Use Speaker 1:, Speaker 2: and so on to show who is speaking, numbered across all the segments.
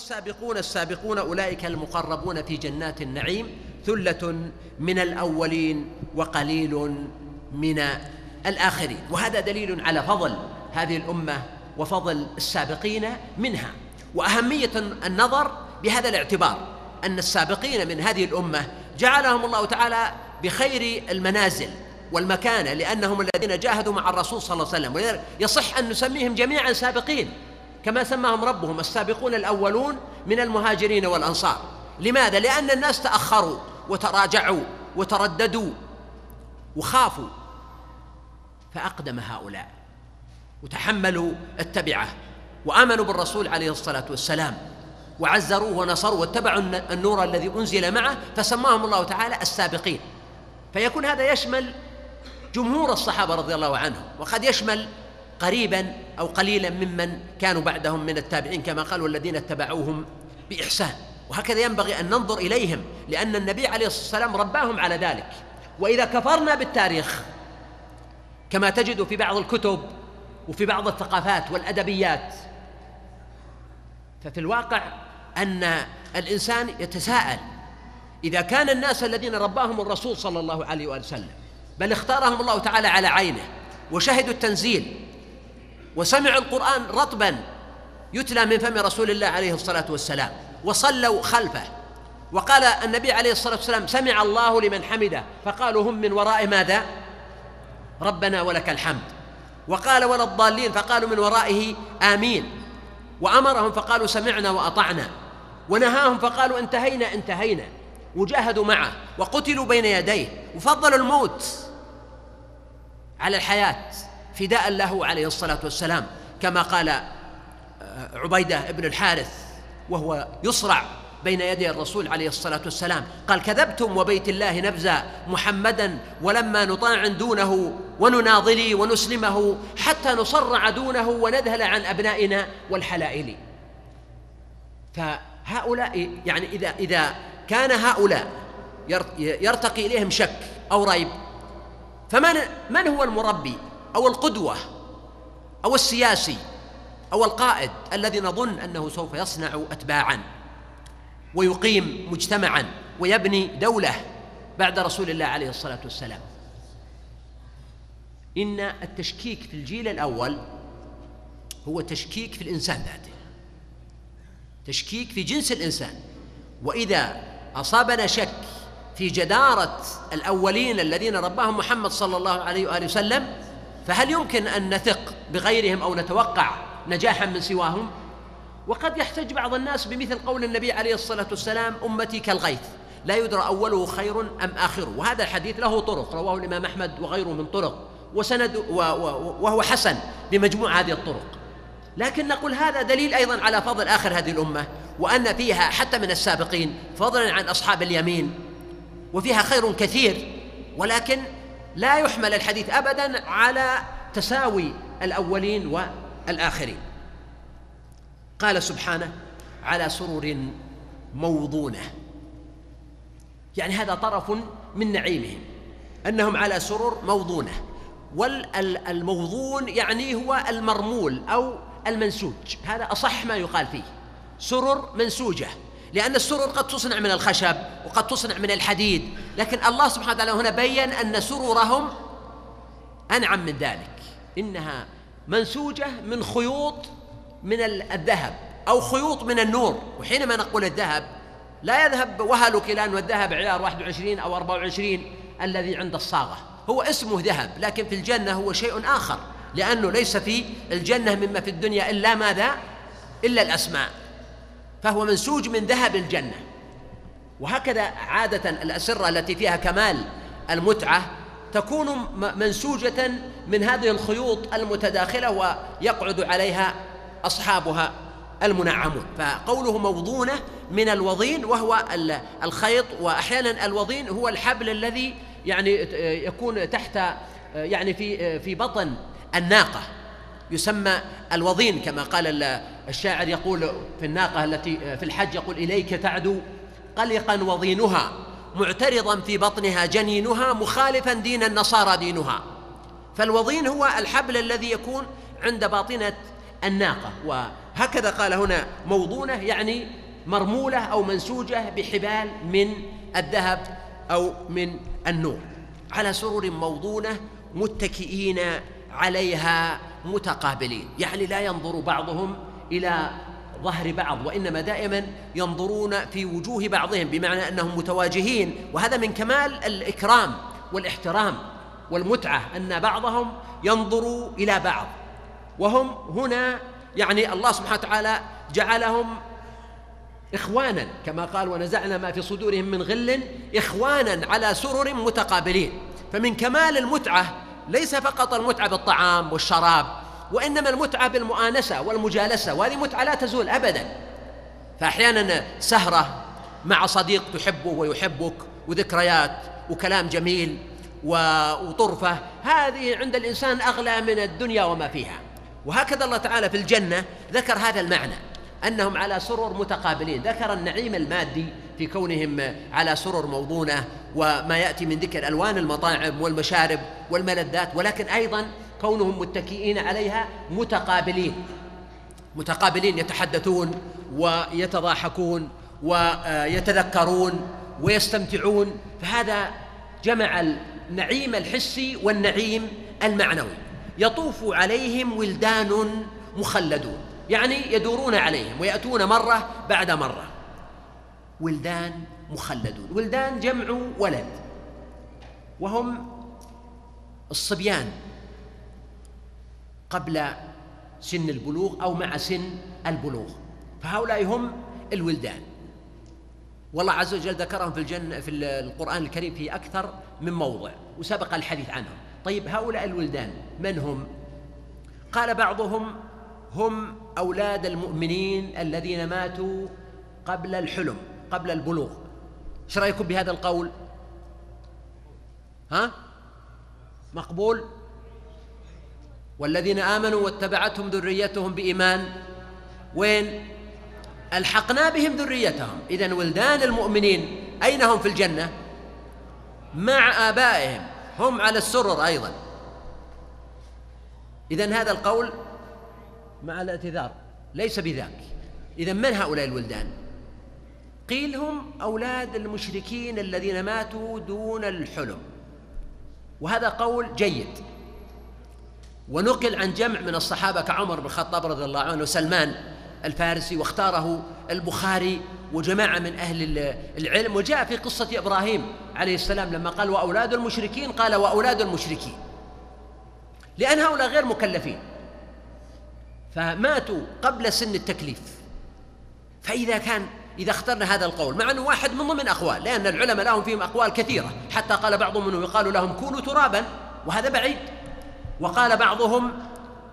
Speaker 1: والسابقون السابقون أولئك المقربون في جنات النعيم ثلة من الأولين وقليل من الآخرين. وهذا دليل على فضل هذه الأمة وفضل السابقين منها. وأهمية النظر بهذا الاعتبار أن السابقين من هذه الأمة جعلهم الله تعالى بخير المنازل والمكانة لأنهم الذين جاهدوا مع الرسول صلى الله عليه وسلم. يصح أن نسميهم جميعا سابقين. كما سماهم ربهم السابقون الأولون من المهاجرين والأنصار. لماذا؟ لأن الناس تأخروا وتراجعوا وترددوا وخافوا. فأقدم هؤلاء وتحملوا التبعة وآمنوا بالرسول عليه الصلاة والسلام وعزروه ونصروا واتبعوا النور الذي أنزل معه فسماهم الله تعالى السابقين. فيكون هذا يشمل جمهور الصحابة رضي الله عنهم وقد يشمل قريبا أو قليلا ممن كانوا بعدهم من التابعين كما قال والذين اتبعوهم بإحسان. وهكذا ينبغي أن ننظر إليهم لأن النبي عليه الصلاة والسلام رباهم على ذلك. وإذا كفرنا بالتاريخ كما تجد في بعض الكتب وفي بعض الثقافات والأدبيات ففي الواقع أن الإنسان يتساءل إذا كان الناس الذين رباهم الرسول صلى الله عليه واله وسلم بل اختارهم الله تعالى على عينه وشهدوا التنزيل وسمعوا القرآن رطبا يتلى من فم رسول الله عليه الصلاة والسلام وصلوا خلفه. وقال النبي عليه الصلاة والسلام سمع الله لمن حمده. فقالوا هم من وراء ماذا? ربنا ولك الحمد. وقال ولا الضالين. فقالوا من ورائه آمين. وأمرهم فقالوا سمعنا وأطعنا. ونهاهم فقالوا انتهينا انتهينا. وجاهدوا معه وقتلوا بين يديه. وفضلوا الموت على الحياة. فداء له عليه الصلاة والسلام كما قال آه، عبيدة بن الحارث وهو يصرع بين يدي الرسول عليه الصلاة والسلام. قال كذبتم وبيت الله نبذا محمدا ولما نطاع دونه ونناضلي ونسلمه حتى نصرع دونه ونذهل عن أبنائنا والحلائل. فهؤلاء يعني إذا إذا كان هؤلاء يرتقي إليهم شك أو ريب فمن من هو المربي؟ أو القدوة أو السياسي أو القائد الذي نظن أنه سوف يصنع اتباعا ويقيم مجتمعا ويبني دولة بعد رسول الله عليه الصلاة والسلام. إن التشكيك في الجيل الأول هو تشكيك في الإنسان ذاته تشكيك في جنس الإنسان. وإذا أصابنا شك في جدارة الأولين الذين رباهم محمد صلى الله عليه وآله وسلم فهل يمكن أن نثق بغيرهم أو نتوقع نجاحا من سواهم؟ وقد يحتج بعض الناس بمثل قول النبي عليه الصلاة والسلام أمتي كالغيث لا يدرى أوله خير أم آخره. وهذا الحديث له طرق رواه الإمام أحمد وغيره من طرق وسند وهو حسن بمجموع هذه الطرق. لكن نقول هذا دليل أيضا على فضل آخر هذه الأمة وأن فيها حتى من السابقين فضلا عن أصحاب اليمين وفيها خير كثير ولكن لا يحمل الحديث ابدا على تساوي الأولين والآخرين. قال سبحانه على سرر موضونة. يعني هذا طرف من نعيمهم أنهم على سرر موضونة. والموضون يعني هو المرمول أو المنسوج. هذا أصح ما يقال فيه. سرر منسوجة. لأن السرر قد تصنع من الخشب وقد تصنع من الحديد. لكن الله سبحانه وتعالى هنا بين أن سرورهم أنعم من ذلك. إنها منسوجة من خيوط من الذهب أو خيوط من النور. وحينما نقول الذهب لا يذهب وهلك لأن الذهب عيار 21 أو 24 الذي عند الصاغة. هو اسمه ذهب لكن في الجنة هو شيء آخر لأنه ليس في الجنة مما في الدنيا إلا ماذا؟ إلا الأسماء. فهو منسوج من ذهب الجنة. وهكذا عادة الأسرة التي فيها كمال المتعة تكون منسوجة من هذه الخيوط المتداخلة ويقعد عليها أصحابها المنعمون فقوله موضونة من الوضين وهو الخيط وأحيانا الوضين هو الحبل الذي يعني يكون تحت يعني في في بطن الناقة. يسمى الوضين كما قال الشاعر يقول في الناقة التي في الحج يقول إليك تعدو قلقا وضينها معترضا في بطنها جنينها مخالفا دين النصارى دينها. فالوضين هو الحبل الذي يكون عند باطنة الناقة. وهكذا قال هنا موضونة يعني مرمولة أو منسوجة بحبال من الذهب أو من النور. على سرر موضونة متكئين عليها متقابلين. يعني لا ينظر بعضهم إلى ظهر بعض وإنما دائما ينظرون في وجوه بعضهم بمعنى أنهم متواجهين. وهذا من كمال الإكرام والإحترام والمتعة أن بعضهم ينظر إلى بعض. وهم هنا يعني الله سبحانه وتعالى جعلهم إخوانا كما قال ونزعنا ما في صدورهم من غل إخوانا على سرر متقابلين فمن كمال المتعة ليس فقط المتعة بالطعام والشراب وإنما المتعة بالمؤانسة والمجالسة وهذه متعة لا تزول أبدا. فأحيانا سهرة مع صديق تحبه ويحبك وذكريات وكلام جميل وطرفة هذه عند الإنسان أغلى من الدنيا وما فيها. وهكذا الله تعالى في الجنة ذكر هذا المعنى أنهم على سرر متقابلين. ذكر النعيم المادي في كونهم على سرر موضونة وما يأتي من ذكر ألوان المطاعم والمشارب والملذات ولكن أيضا كونهم متكئين عليها متقابلين متقابلين يتحدثون ويتضاحكون ويتذكرون ويستمتعون فهذا جمع النعيم الحسي والنعيم المعنوي. يطوف عليهم ولدان مخلدون يعني يدورون عليهم ويأتون مرة بعد مرة. ولدان مخلدون. ولدان جمع ولد. وهم الصبيان قبل سن البلوغ أو مع سن البلوغ. فهؤلاء هم الولدان. والله عز وجل ذكرهم في الجنة في القرآن الكريم في أكثر من موضع وسبق الحديث عنهم. طيب هؤلاء الولدان من هم؟ قال بعضهم هم أولاد المؤمنين الذين ماتوا قبل الحلم قبل البلوغ. إيش رأيكم بهذا القول؟ ها؟ مقبول؟ والذين آمنوا واتبعتهم ذريتهم بإيمان. وين؟ ألحقنا بهم ذريتهم. اذا ولدان المؤمنين أين هم في الجنة؟ مع آبائهم. هم على السرر أيضا. اذا هذا القول مع الاعتذار ليس بذاك. إذا من هؤلاء الولدان؟ قيل هم أولاد المشركين الذين ماتوا دون الحلم. وهذا قول جيد. ونقل عن جمع من الصحابة كعمر بن الخطاب رضي الله عنه وسلمان الفارسي واختاره البخاري وجماعة من أهل العلم. وجاء في قصة إبراهيم عليه السلام لما قال وأولاد المشركين قال وأولاد المشركين. لأن هؤلاء غير مكلفين. فماتوا قبل سن التكليف. فإذا كان إذا اخترنا هذا القول مع أنه واحد من ضمن أقوال لأن العلماء لهم فيهم أقوال كثيرة. حتى قال بعضهم أنه يقال لهم كونوا ترابا وهذا بعيد. وقال بعضهم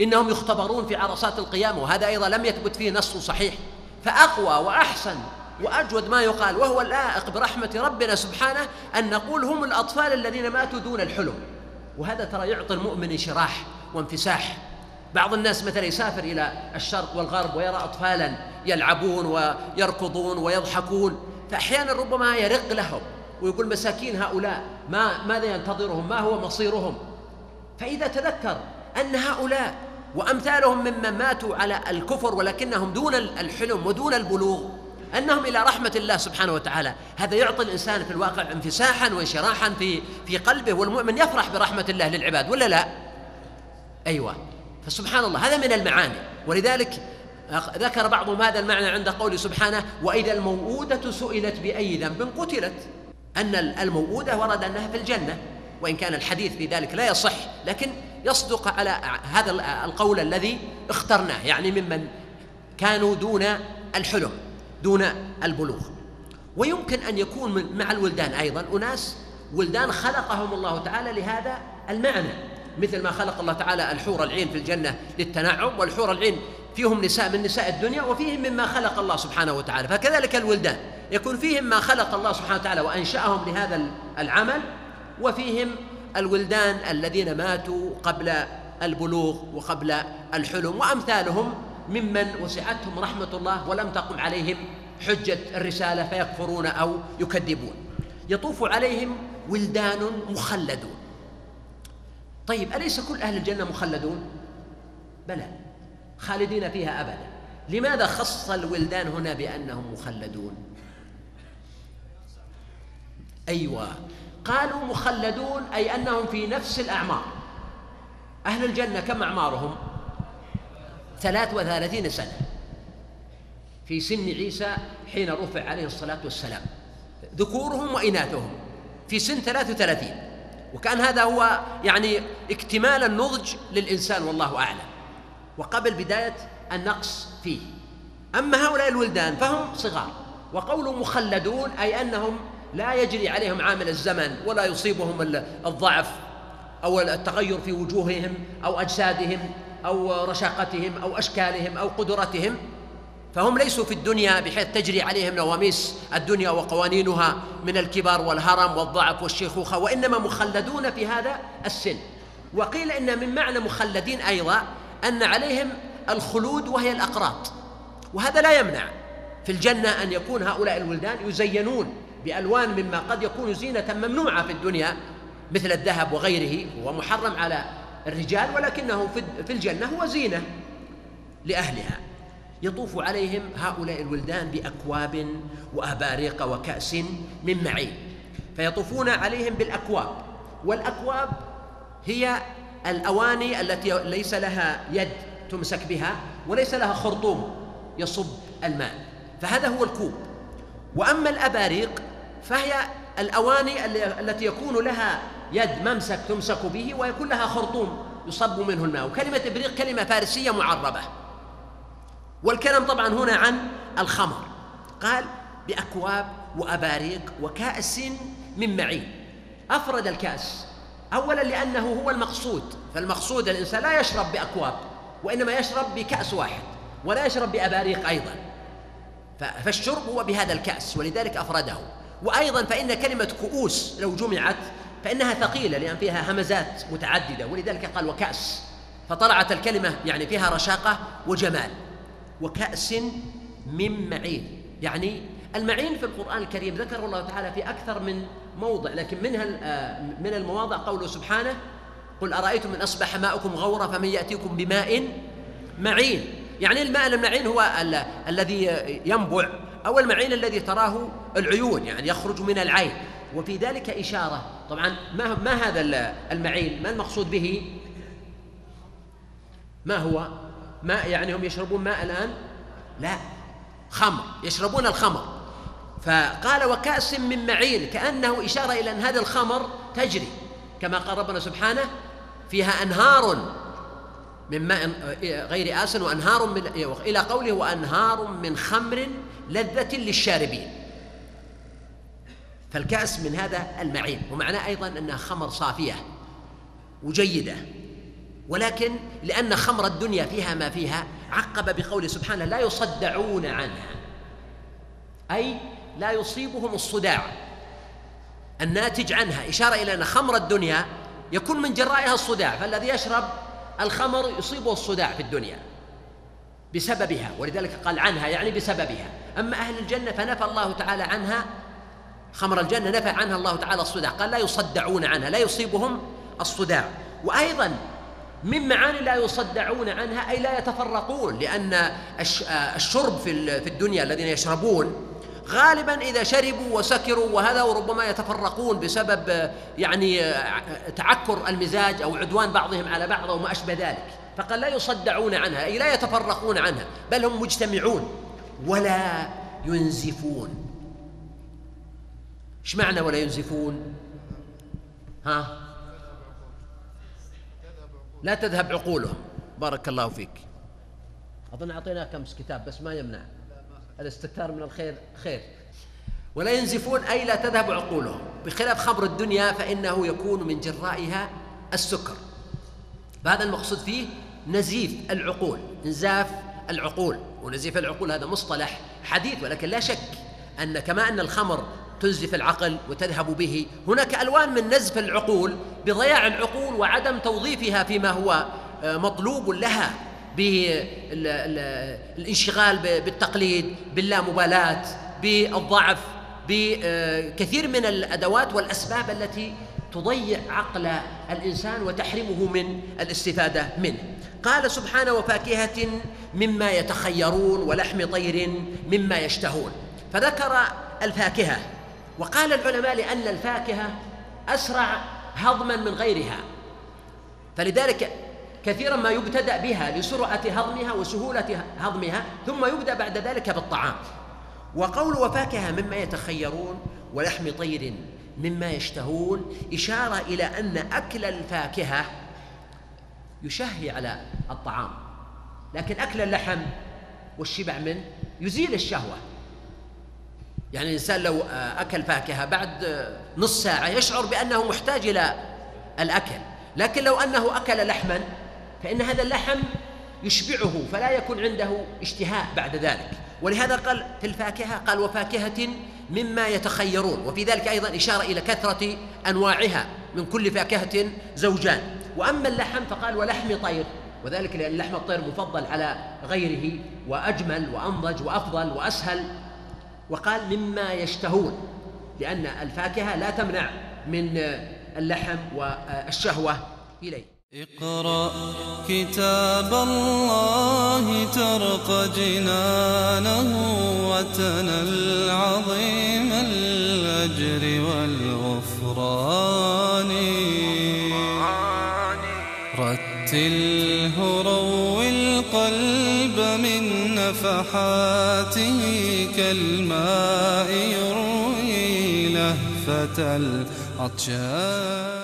Speaker 1: إنهم يختبرون في عرصات القيامة وهذا أيضا لم يثبت فيه نص صحيح. فأقوى وأحسن وأجود ما يقال وهو اللائق برحمة ربنا سبحانه أن نقول هم الأطفال الذين ماتوا دون الحلم. وهذا ترى يعطي المؤمن انشراح وانفساح. بعض الناس مثلا يسافر إلى الشرق والغرب ويرى أطفالا يلعبون ويركضون ويضحكون فأحيانا ربما يرق لهم ويقول مساكين هؤلاء ما ماذا ينتظرهم؟ ما هو مصيرهم؟ فإذا تذكر أن هؤلاء وأمثالهم ممن ماتوا على الكفر ولكنهم دون الحلم ودون البلوغ أنهم إلى رحمة الله سبحانه وتعالى هذا يعطي الإنسان في الواقع انفساحا وانشراحا في في قلبه والمؤمن يفرح برحمة الله للعباد ولا لا؟ أيوه. فسبحان الله هذا من المعاني. ولذلك ذكر بعضهم هذا المعنى عند قوله سبحانه وإذا الموءودة سئلت بأي ذنب قتلت. أن الموءودة ورد أنها في الجنة وإن كان الحديث في ذلك لا يصح لكن يصدق على هذا القول الذي اخترناه يعني ممن كانوا دون الحلم دون البلوغ. ويمكن أن يكون مع الولدان أيضا أناس ولدان خلقهم الله تعالى لهذا المعنى. مثل ما خلق الله تعالى الحور العين في الجنة للتنعم والحور العين فيهم نساء من نساء الدنيا وفيهم مما خلق الله سبحانه وتعالى. فكذلك الولدان يكون فيهم ما خلق الله سبحانه وتعالى وأنشأهم لهذا العمل وفيهم الولدان الذين ماتوا قبل البلوغ وقبل الحلم وأمثالهم ممن وسعتهم رحمة الله ولم تقم عليهم حجة الرسالة فيكفرون أو يكذبون. يطوف عليهم ولدان مخلدون. طيب أليس كل أهل الجنة مخلدون؟ بلى خالدين فيها أبدا لماذا خص الولدان هنا بأنهم مخلدون؟ أيوة قالوا مخلدون أي أنهم في نفس الأعمار أهل الجنة كم أعمارهم؟ ثلاث وثلاثين سنة في سن عيسى حين رفع عليه الصلاة والسلام ذكورهم وإناثهم في سن ثلاث وثلاثين وكان هذا هو يعني اكتمال النضج للإنسان والله أعلم. وقبل بداية النقص فيه. أما هؤلاء الولدان فهم صغار. وقول مخلدون أي أنهم لا يجري عليهم عامل الزمن ولا يصيبهم الضعف أو التغير في وجوههم أو أجسادهم أو رشاقتهم أو أشكالهم أو قدرتهم. فهم ليسوا في الدنيا بحيث تجري عليهم نواميس الدنيا وقوانينها من الكبر والهرم والضعف والشيخوخة وإنما مخلدون في هذا السن. وقيل إن من معنى مخلدين أيضا أن عليهم الخلود وهي الأقراط. وهذا لا يمنع في الجنة أن يكون هؤلاء الولدان يزينون بألوان مما قد يكون زينة ممنوعة في الدنيا مثل الذهب وغيره هو محرم على الرجال ولكنه في الجنة هو زينة لأهلها. يطوف عليهم هؤلاء الولدان بأكواب وأباريق وكأس من معين. فيطوفون عليهم بالأكواب. والأكواب هي الأواني التي ليس لها يد تمسك بها وليس لها خرطوم يصب الماء. فهذا هو الكوب. وأما الأباريق فهي الأواني التي يكون لها يد ممسك تمسك به ويكون لها خرطوم يصب منه الماء. وكلمة إبريق كلمة فارسية معربة. والكلام طبعا هنا عن الخمر. قال بأكواب وأباريق وكأس من معين. أفرد الكأس. أولا لأنه هو المقصود. فالمقصود الإنسان لا يشرب بأكواب وإنما يشرب بكأس واحد ولا يشرب بأباريق أيضا. فالشرب هو بهذا الكأس ولذلك أفرده. وأيضا فإن كلمة كؤوس لو جمعت فإنها ثقيلة لأن فيها همزات متعددة ولذلك قال وكأس. فطلعت الكلمة يعني فيها رشاقة وجمال. وكأس من معين. يعني المعين في القرآن الكريم ذكر الله تعالى في أكثر من موضع لكن منها آه، من المواضع قوله سبحانه قل أرأيتم من أصبح ماؤكم غورا فمن يأتيكم بماء معين. يعني الماء المعين هو الذي ينبع أو المعين الذي تراه العيون يعني يخرج من العين. وفي ذلك إشارة. طبعا ما ما هذا المعين؟ ما المقصود به؟ ما هو؟ ماء يعني هم يشربون ماء الآن؟ لا. خمر. يشربون الخمر. فقال وكأس من معين كأنه إشارة إلى أن هذه الخمر تجري. كما قال ربنا سبحانه فيها أنهار من ماء غير آسن وأنهار من إلى قوله وأنهار من خمر لذة للشاربين. فالكأس من هذا المعين. ومعناه أيضا أنها خمر صافية وجيدة. ولكن لأن خمر الدنيا فيها ما فيها عقب بقوله سبحانه لا يصدعون عنها. أي لا يصيبهم الصداع. الناتج عنها إشارة إلى أن خمر الدنيا يكون من جرائها الصداع. فالذي يشرب الخمر يصيبه الصداع في الدنيا بسببها ولذلك قال عنها يعني بسببها. أما أهل الجنة فنفى الله تعالى عنها خمر الجنة نفى عنها الله تعالى الصداع. قال لا يصدعون عنها لا يصيبهم الصداع. وأيضا من معاني لا يصدعون عنها أي لا يتفرقون لأن الشرب في الدنيا الذين يشربون غالبا إذا شربوا وسكروا وهذا وربما يتفرقون بسبب يعني تعكر المزاج أو عدوان بعضهم على بعض أو ما أشبه ذلك. فقال لا يصدعون عنها أي لا يتفرقون عنها بل هم مجتمعون ولا ينزفون. إيش معنى ولا ينزفون؟ ها؟ لا تذهب عقولهم. بارك الله فيك. أظن أعطيناك أمس كتاب بس ما يمنع. الاستكثار من الخير خير. ولا ينزفون أي لا تذهب عقولهم. بخلاف خمر الدنيا فإنه يكون من جرائها السكر. فهذا المقصود فيه نزيف العقول. انزاف العقول. ونزيف العقول هذا مصطلح حديث ولكن لا شك أن كما أن الخمر تنزف العقل وتذهب به. هناك ألوان من نزف العقول بضياع العقول وعدم توظيفها فيما هو آه، مطلوب لها بالانشغال بالتقليد باللامبالاة بالضعف بكثير من الأدوات والأسباب التي تضيع عقل الإنسان وتحرمه من الاستفادة منه. قال سبحانه وفاكهة مما يتخيرون ولحم طير مما يشتهون. فذكر الفاكهة وقال العلماء لأن الفاكهة أسرع هضما من غيرها. فلذلك كثيرا ما يبتدأ بها لسرعة هضمها وسهولة هضمها ثم يبدأ بعد ذلك بالطعام. وقول وفاكهة مما يتخيرون ولحم طير مما يشتهون إشارة إلى أن أكل الفاكهة يشهي على الطعام. لكن أكل اللحم والشبع منه يزيل الشهوة. يعني الإنسان لو أكل فاكهة بعد نص ساعة يشعر بأنه محتاج إلى الأكل. لكن لو أنه أكل لحما فإن هذا اللحم يشبعه فلا يكون عنده اشتهاء بعد ذلك. ولهذا قال في الفاكهة قال وفاكهة مما يتخيرون وفي ذلك أيضا إشارة إلى كثرة أنواعها من كل فاكهة زوجان. وأما اللحم فقال ولحم طير وذلك لأن لحم الطير مفضل على غيره وأجمل وأنضج وأفضل وأسهل. وقال مما يشتهون لأن الفاكهة لا تمنع من اللحم والشهوة. إليه.
Speaker 2: اقرأ كتاب الله ترق جنانه وتنل عظيم الأجر والغفران. رتله روي القلب من نفحاته كالماء يروي لهفة العطشان.